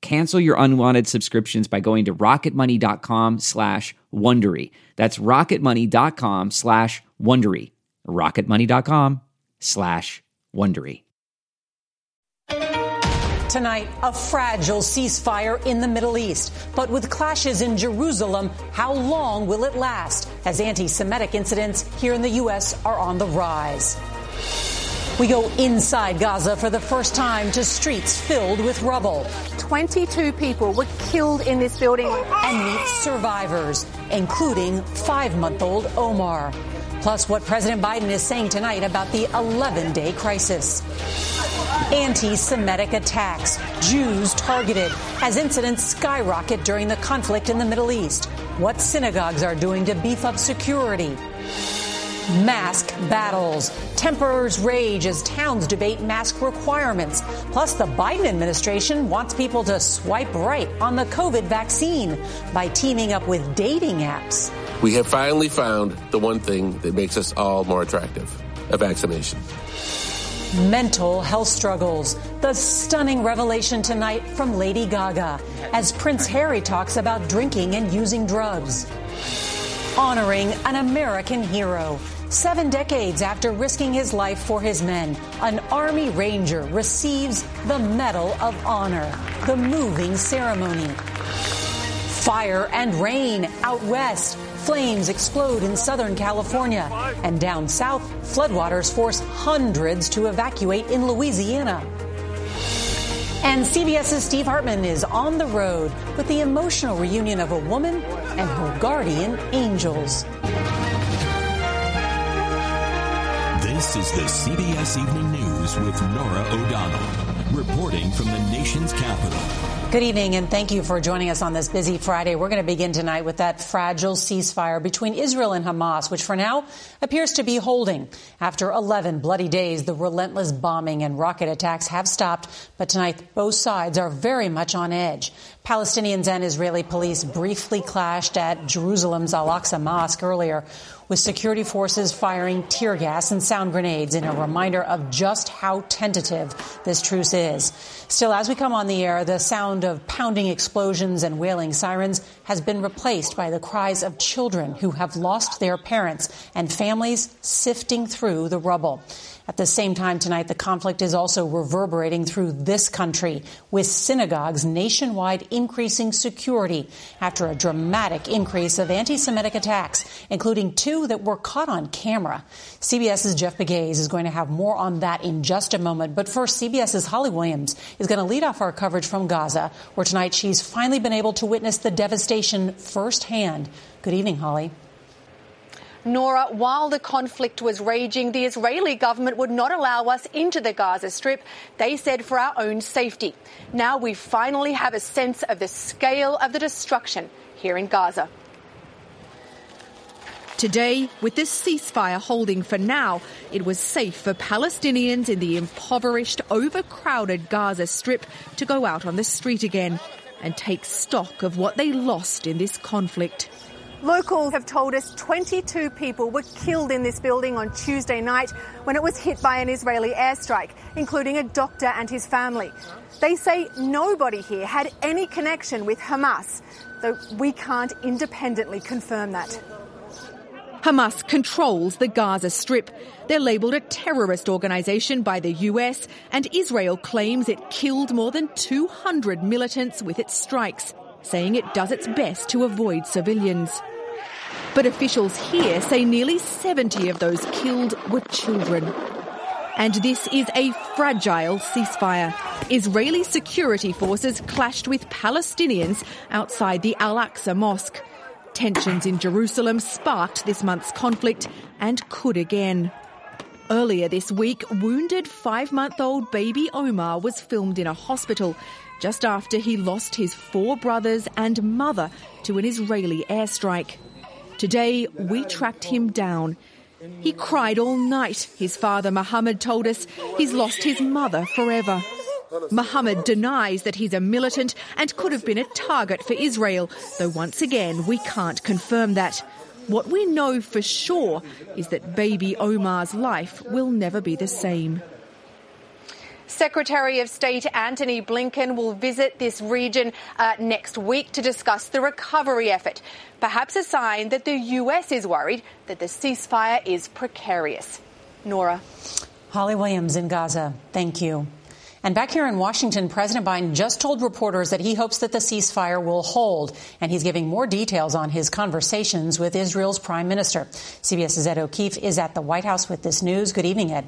Cancel your unwanted subscriptions by going to rocketmoney.com slash Wondery. That's rocketmoney.com slash Wondery. rocketmoney.com slash Wondery. Tonight, a fragile ceasefire in the Middle East. But with clashes in Jerusalem, how long will it last as anti Semitic incidents here in the U.S. are on the rise? We go inside Gaza for the first time to streets filled with rubble. 22 people were killed in this building. And meet survivors, including five month old Omar. Plus, what President Biden is saying tonight about the 11 day crisis. Anti Semitic attacks, Jews targeted as incidents skyrocket during the conflict in the Middle East. What synagogues are doing to beef up security. Mask battles. Temperers rage as towns debate mask requirements. Plus, the Biden administration wants people to swipe right on the COVID vaccine by teaming up with dating apps. We have finally found the one thing that makes us all more attractive a vaccination. Mental health struggles. The stunning revelation tonight from Lady Gaga as Prince Harry talks about drinking and using drugs. Honoring an American hero. Seven decades after risking his life for his men, an Army Ranger receives the Medal of Honor, the moving ceremony. Fire and rain out west. Flames explode in Southern California. And down south, floodwaters force hundreds to evacuate in Louisiana. And CBS's Steve Hartman is on the road with the emotional reunion of a woman and her guardian angels. This is the CBS Evening News with Norah O'Donnell, reporting from the nation's capital. Good evening, and thank you for joining us on this busy Friday. We're going to begin tonight with that fragile ceasefire between Israel and Hamas, which for now appears to be holding. After 11 bloody days, the relentless bombing and rocket attacks have stopped, but tonight both sides are very much on edge. Palestinians and Israeli police briefly clashed at Jerusalem's Al Aqsa Mosque earlier with security forces firing tear gas and sound grenades in a reminder of just how tentative this truce is. Still, as we come on the air, the sound of pounding explosions and wailing sirens has been replaced by the cries of children who have lost their parents and families sifting through the rubble. At the same time tonight, the conflict is also reverberating through this country, with synagogues nationwide increasing security after a dramatic increase of anti-Semitic attacks, including two that were caught on camera. CBS's Jeff Pegues is going to have more on that in just a moment. But first, CBS's Holly Williams is going to lead off our coverage from Gaza, where tonight she's finally been able to witness the devastation firsthand. Good evening, Holly. Norah, while the conflict was raging, the Israeli government would not allow us into the Gaza Strip. They said for our own safety. Now we finally have a sense of the scale of the destruction here in Gaza. Today, with the ceasefire holding for now, it was safe for Palestinians in the impoverished, overcrowded Gaza Strip to go out on the street again and take stock of what they lost in this conflict. Locals have told us 22 people were killed in this building on Tuesday night when it was hit by an Israeli airstrike, including a doctor and his family. They say nobody here had any connection with Hamas, though we can't independently confirm that. Hamas controls the Gaza Strip. They're labelled a terrorist organisation by the US, and Israel claims it killed more than 200 militants with its strikes, saying it does its best to avoid civilians. But officials here say nearly 70 of those killed were children. And this is a fragile ceasefire. Israeli security forces clashed with Palestinians outside the Al Aqsa Mosque. Tensions in Jerusalem sparked this month's conflict and could again. Earlier this week, wounded five month old baby Omar was filmed in a hospital just after he lost his four brothers and mother to an Israeli airstrike. Today, we tracked him down. He cried all night, his father Mohammed told us. He's lost his mother forever. Mohammed denies that he's a militant and could have been a target for Israel, though once again we can't confirm that. What we know for sure is that baby Omar's life will never be the same. Secretary of State Antony Blinken will visit this region uh, next week to discuss the recovery effort. Perhaps a sign that the US is worried that the ceasefire is precarious. Norah. Holly Williams in Gaza. Thank you. And back here in Washington, President Biden just told reporters that he hopes that the ceasefire will hold, and he's giving more details on his conversations with Israel's prime minister. CBS's Ed O'Keefe is at the White House with this news. Good evening, Ed.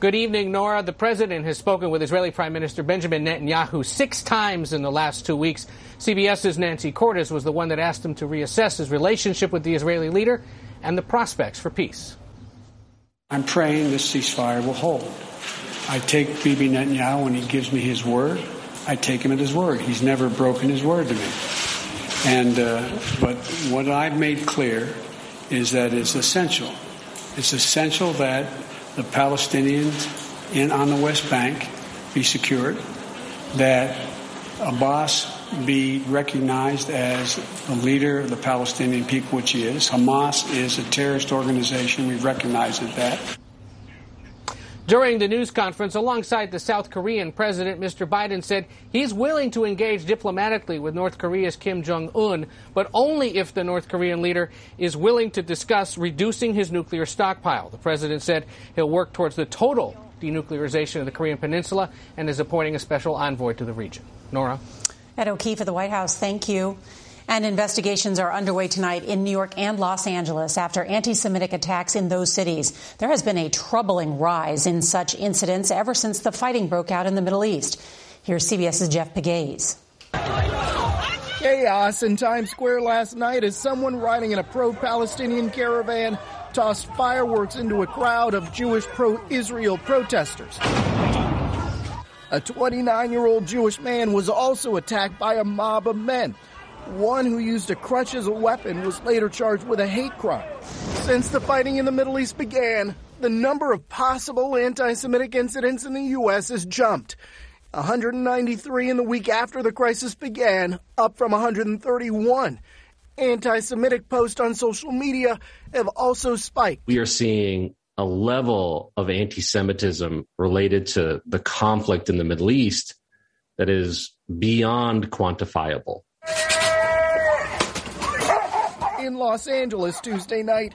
Good evening, Norah. The president has spoken with Israeli Prime Minister Benjamin Netanyahu six times in the last two weeks. CBS's Nancy Cordes was the one that asked him to reassess his relationship with the Israeli leader and the prospects for peace. I'm praying this ceasefire will hold. I take Bibi Netanyahu when he gives me his word. I take him at his word. He's never broken his word to me. And uh, but what I've made clear is that it's essential. It's essential that the Palestinians in on the West Bank be secured, that Abbas be recognized as the leader of the Palestinian people, which he is. Hamas is a terrorist organization. We recognize that. During the news conference alongside the South Korean president, Mr. Biden said he's willing to engage diplomatically with North Korea's Kim Jong un, but only if the North Korean leader is willing to discuss reducing his nuclear stockpile. The president said he'll work towards the total denuclearization of the Korean Peninsula and is appointing a special envoy to the region. Norah? Ed O'Keefe the White House, thank you. And investigations are underway tonight in New York and Los Angeles after anti Semitic attacks in those cities. There has been a troubling rise in such incidents ever since the fighting broke out in the Middle East. Here's CBS's Jeff Pegues. Chaos in Times Square last night as someone riding in a pro Palestinian caravan tossed fireworks into a crowd of Jewish pro Israel protesters. A 29 year old Jewish man was also attacked by a mob of men. One who used a crutch as a weapon was later charged with a hate crime. Since the fighting in the Middle East began, the number of possible anti Semitic incidents in the U.S. has jumped. 193 in the week after the crisis began, up from 131. Anti Semitic posts on social media have also spiked. We are seeing a level of anti Semitism related to the conflict in the Middle East that is beyond quantifiable in Los Angeles Tuesday night.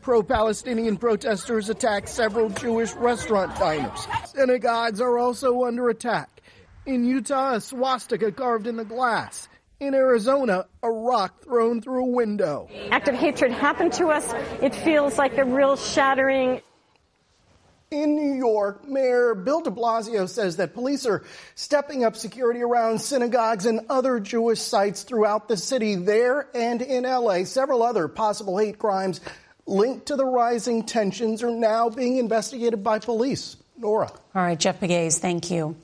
Pro Palestinian protesters attacked several Jewish restaurant diners. Synagogues are also under attack. In Utah, a swastika carved in the glass. In Arizona, a rock thrown through a window. Act of hatred happened to us. It feels like a real shattering in New York, Mayor Bill de Blasio says that police are stepping up security around synagogues and other Jewish sites throughout the city there and in LA. Several other possible hate crimes linked to the rising tensions are now being investigated by police. Norah. All right, Jeff Pegues, thank you.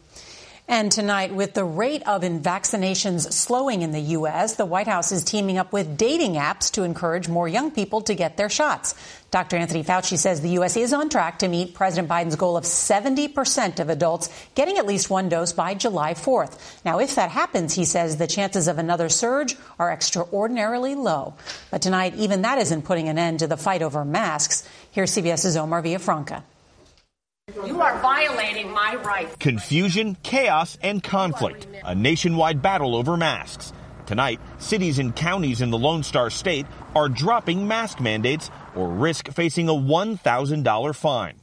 And tonight, with the rate of vaccinations slowing in the U.S., the White House is teaming up with dating apps to encourage more young people to get their shots. Dr. Anthony Fauci says the U.S. is on track to meet President Biden's goal of 70% of adults getting at least one dose by July 4th. Now, if that happens, he says the chances of another surge are extraordinarily low. But tonight, even that isn't putting an end to the fight over masks. Here's CBS's Omar Villafranca. You are violating my rights. Confusion, chaos, and conflict. A nationwide battle over masks. Tonight, cities and counties in the Lone Star State are dropping mask mandates or risk facing a $1,000 fine.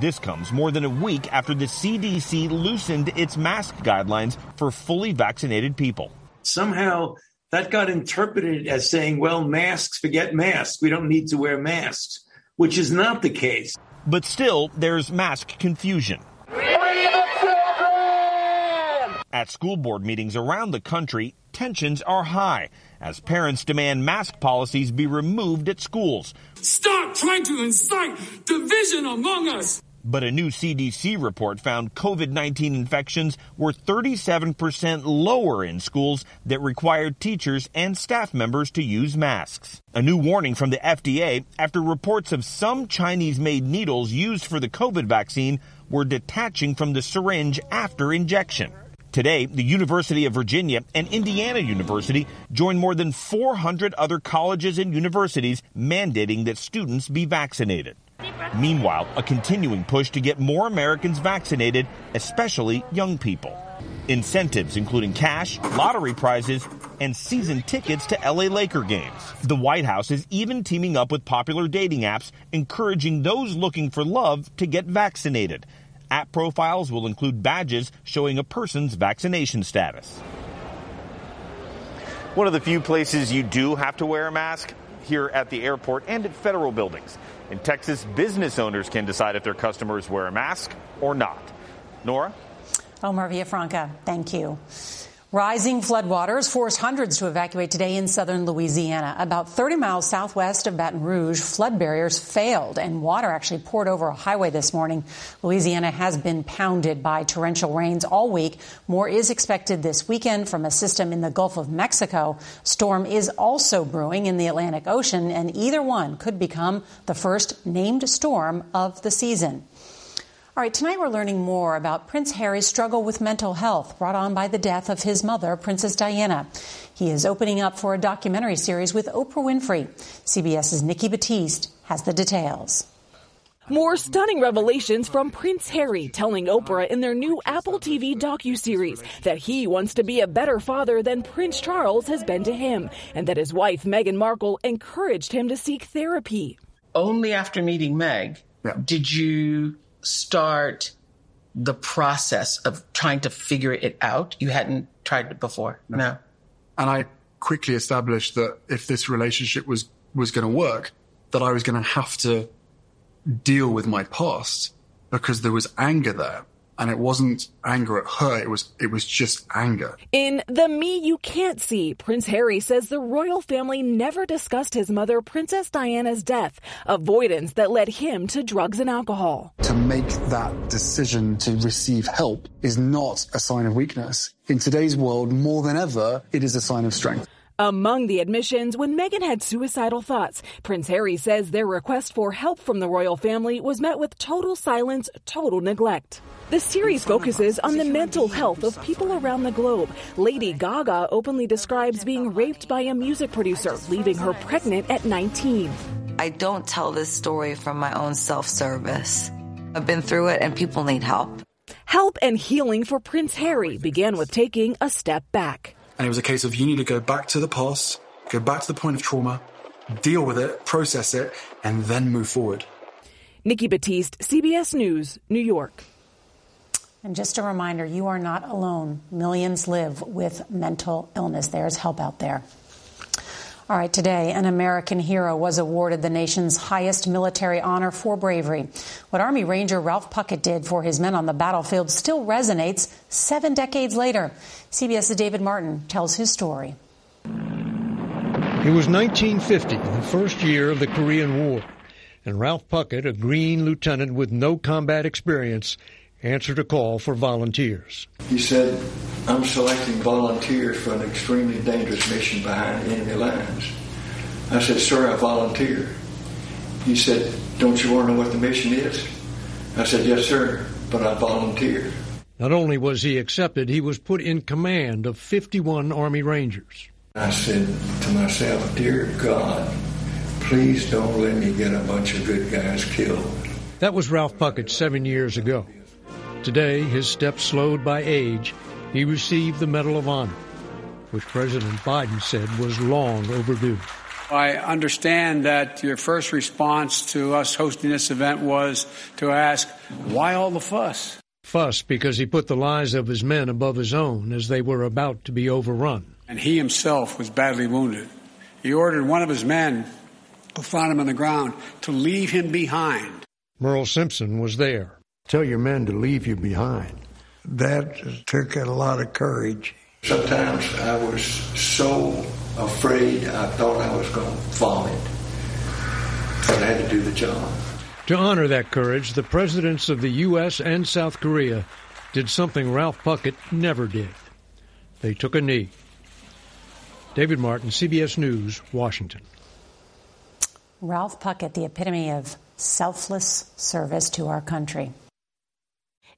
This comes more than a week after the CDC loosened its mask guidelines for fully vaccinated people. Somehow that got interpreted as saying, well, masks, forget masks. We don't need to wear masks, which is not the case. But still, there's mask confusion. At school board meetings around the country, tensions are high as parents demand mask policies be removed at schools. Stop trying to incite division among us. But a new CDC report found COVID 19 infections were 37% lower in schools that required teachers and staff members to use masks. A new warning from the FDA after reports of some Chinese made needles used for the COVID vaccine were detaching from the syringe after injection. Today, the University of Virginia and Indiana University joined more than 400 other colleges and universities mandating that students be vaccinated. Meanwhile, a continuing push to get more Americans vaccinated, especially young people. Incentives including cash, lottery prizes, and season tickets to LA Laker games. The White House is even teaming up with popular dating apps, encouraging those looking for love to get vaccinated. App profiles will include badges showing a person's vaccination status. One of the few places you do have to wear a mask here at the airport and at federal buildings. In Texas, business owners can decide if their customers wear a mask or not. Norah? Omar Villafranca, thank you. Rising floodwaters forced hundreds to evacuate today in southern Louisiana. About 30 miles southwest of Baton Rouge, flood barriers failed and water actually poured over a highway this morning. Louisiana has been pounded by torrential rains all week. More is expected this weekend from a system in the Gulf of Mexico. Storm is also brewing in the Atlantic Ocean, and either one could become the first named storm of the season. All right, tonight we're learning more about Prince Harry's struggle with mental health brought on by the death of his mother, Princess Diana. He is opening up for a documentary series with Oprah Winfrey. CBS's Nikki Batiste has the details. More stunning revelations from Prince Harry telling Oprah in their new Apple TV docu-series that he wants to be a better father than Prince Charles has been to him and that his wife Meghan Markle encouraged him to seek therapy. Only after meeting Meg yeah. did you start the process of trying to figure it out? You hadn't tried it before, no. no. And I quickly established that if this relationship was was going to work, that I was going to have to deal with my past because there was anger there and it wasn't anger at her it was it was just anger. In the me you can't see prince harry says the royal family never discussed his mother princess diana's death avoidance that led him to drugs and alcohol. To make that decision to receive help is not a sign of weakness. In today's world more than ever it is a sign of strength among the admissions, when Meghan had suicidal thoughts, Prince Harry says their request for help from the royal family was met with total silence, total neglect. The series focuses on the mental health of people around the globe. Lady Gaga openly describes being raped by a music producer, leaving her pregnant at 19. I don't tell this story from my own self service. I've been through it and people need help. Help and healing for Prince Harry began with taking a step back. And it was a case of you need to go back to the past, go back to the point of trauma, deal with it, process it, and then move forward. Nikki Batiste, CBS News, New York. And just a reminder, you are not alone. Millions live with mental illness. There's help out there. All right, today, an American hero was awarded the nation's highest military honor for bravery. What Army Ranger Ralph Puckett did for his men on the battlefield still resonates seven decades later. CBS's David Martin tells his story. It was 1950, the first year of the Korean War, and Ralph Puckett, a green lieutenant with no combat experience, answered a call for volunteers. He said, I'm selecting volunteers for an extremely dangerous mission behind enemy lines. I said, Sir, I volunteer. He said, Don't you want to know what the mission is? I said, Yes, sir, but I volunteer. Not only was he accepted, he was put in command of 51 Army Rangers. I said to myself, Dear God, please don't let me get a bunch of good guys killed. That was Ralph Puckett seven years ago. Today, his steps slowed by age, he received the Medal of Honor, which President Biden said was long overdue. I understand that your first response to us hosting this event was to ask, why all the fuss? Fuss because he put the lives of his men above his own as they were about to be overrun. And he himself was badly wounded. He ordered one of his men who found him on the ground to leave him behind. Merle Simpson was there. Tell your men to leave you behind. That took a lot of courage. Sometimes I was so afraid I thought I was going to vomit. But I had to do the job. To honor that courage, the presidents of the U.S. and South Korea did something Ralph Puckett never did. They took a knee. David Martin, CBS News, Washington. Ralph Puckett, the epitome of selfless service to our country.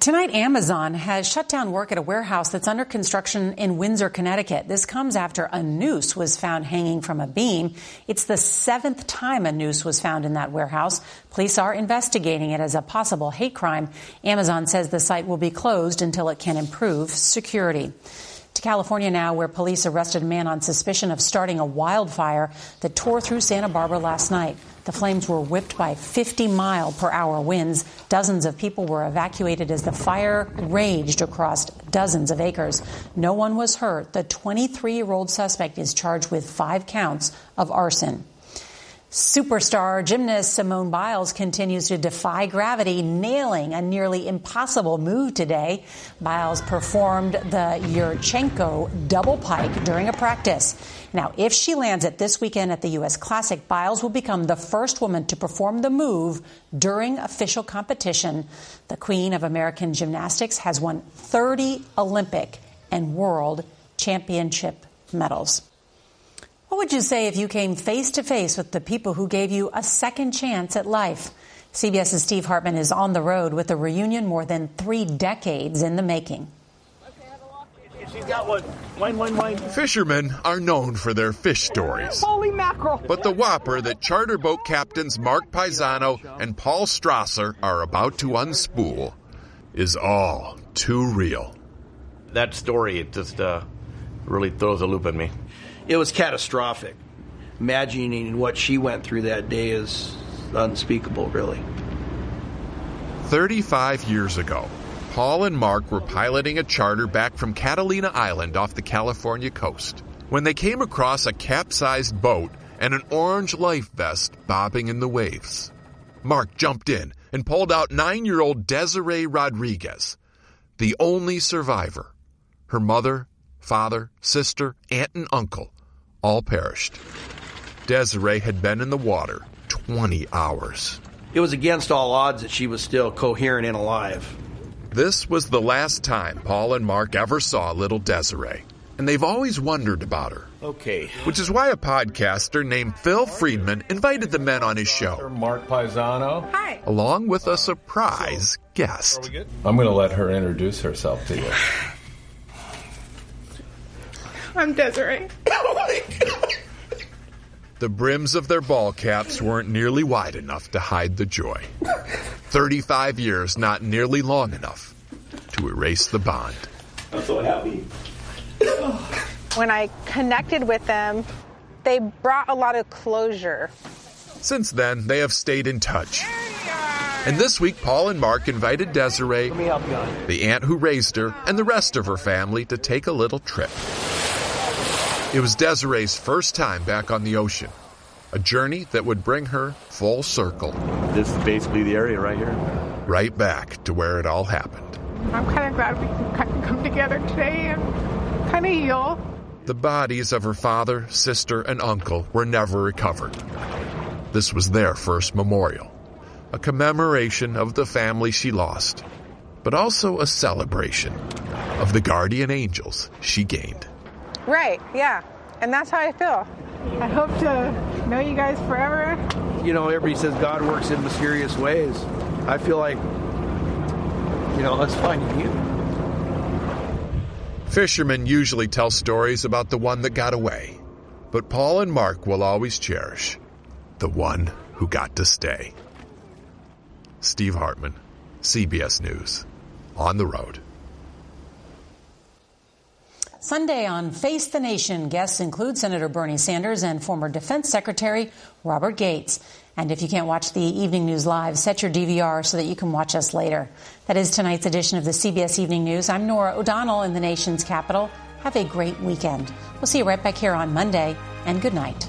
Tonight, Amazon has shut down work at a warehouse that's under construction in Windsor, Connecticut. This comes after a noose was found hanging from a beam. It's the seventh time a noose was found in that warehouse. Police are investigating it as a possible hate crime. Amazon says the site will be closed until it can improve security. To California now, where police arrested a man on suspicion of starting a wildfire that tore through Santa Barbara last night. The flames were whipped by 50 mile per hour winds. Dozens of people were evacuated as the fire raged across dozens of acres. No one was hurt. The 23 year old suspect is charged with five counts of arson. Superstar gymnast Simone Biles continues to defy gravity, nailing a nearly impossible move today. Biles performed the Yurchenko double pike during a practice. Now, if she lands it this weekend at the U.S. Classic, Biles will become the first woman to perform the move during official competition. The Queen of American Gymnastics has won 30 Olympic and World Championship medals. What would you say if you came face to face with the people who gave you a second chance at life? CBS's Steve Hartman is on the road with a reunion more than three decades in the making. She's got one. Wine, wine, wine. Fishermen are known for their fish stories. Holy mackerel! But the whopper that charter boat captains Mark Paisano and Paul Strasser are about to unspool is all too real. That story, it just uh, really throws a loop at me it was catastrophic. Imagining what she went through that day is unspeakable, really. 35 years ago, Paul and Mark were piloting a charter back from Catalina Island off the California coast when they came across a capsized boat and an orange life vest bobbing in the waves. Mark jumped in and pulled out nine year old Desiree Rodriguez, the only survivor. Her mother, father, sister, aunt, and uncle all perished. Desiree had been in the water 20 hours. It was against all odds that she was still coherent and alive. This was the last time Paul and Mark ever saw little Desiree, and they've always wondered about her. Okay. Which is why a podcaster named Phil Friedman invited the men on his show. Mark Paisano. Hi. Along with a surprise guest. I'm going to let her introduce herself to you. I'm Desiree. The brims of their ball caps weren't nearly wide enough to hide the joy. 35 years not nearly long enough to erase the bond. I'm so happy. when I connected with them, they brought a lot of closure. Since then, they have stayed in touch. And this week, Paul and Mark invited Desiree, the aunt who raised her, and the rest of her family to take a little trip. It was Desiree's first time back on the ocean, a journey that would bring her full circle. This is basically the area right here. Right back to where it all happened. I'm kind of glad we can kind of come together today and kind of heal. The bodies of her father, sister, and uncle were never recovered. This was their first memorial, a commemoration of the family she lost, but also a celebration of the guardian angels she gained. Right, yeah. And that's how I feel. I hope to know you guys forever. You know, everybody says God works in mysterious ways. I feel like, you know, let's find you. Fishermen usually tell stories about the one that got away, but Paul and Mark will always cherish the one who got to stay. Steve Hartman, CBS News, on the road. Sunday on Face the Nation, guests include Senator Bernie Sanders and former Defense Secretary Robert Gates. And if you can't watch the evening news live, set your DVR so that you can watch us later. That is tonight's edition of the CBS Evening News. I'm Norah O'Donnell in the nation's capital. Have a great weekend. We'll see you right back here on Monday, and good night.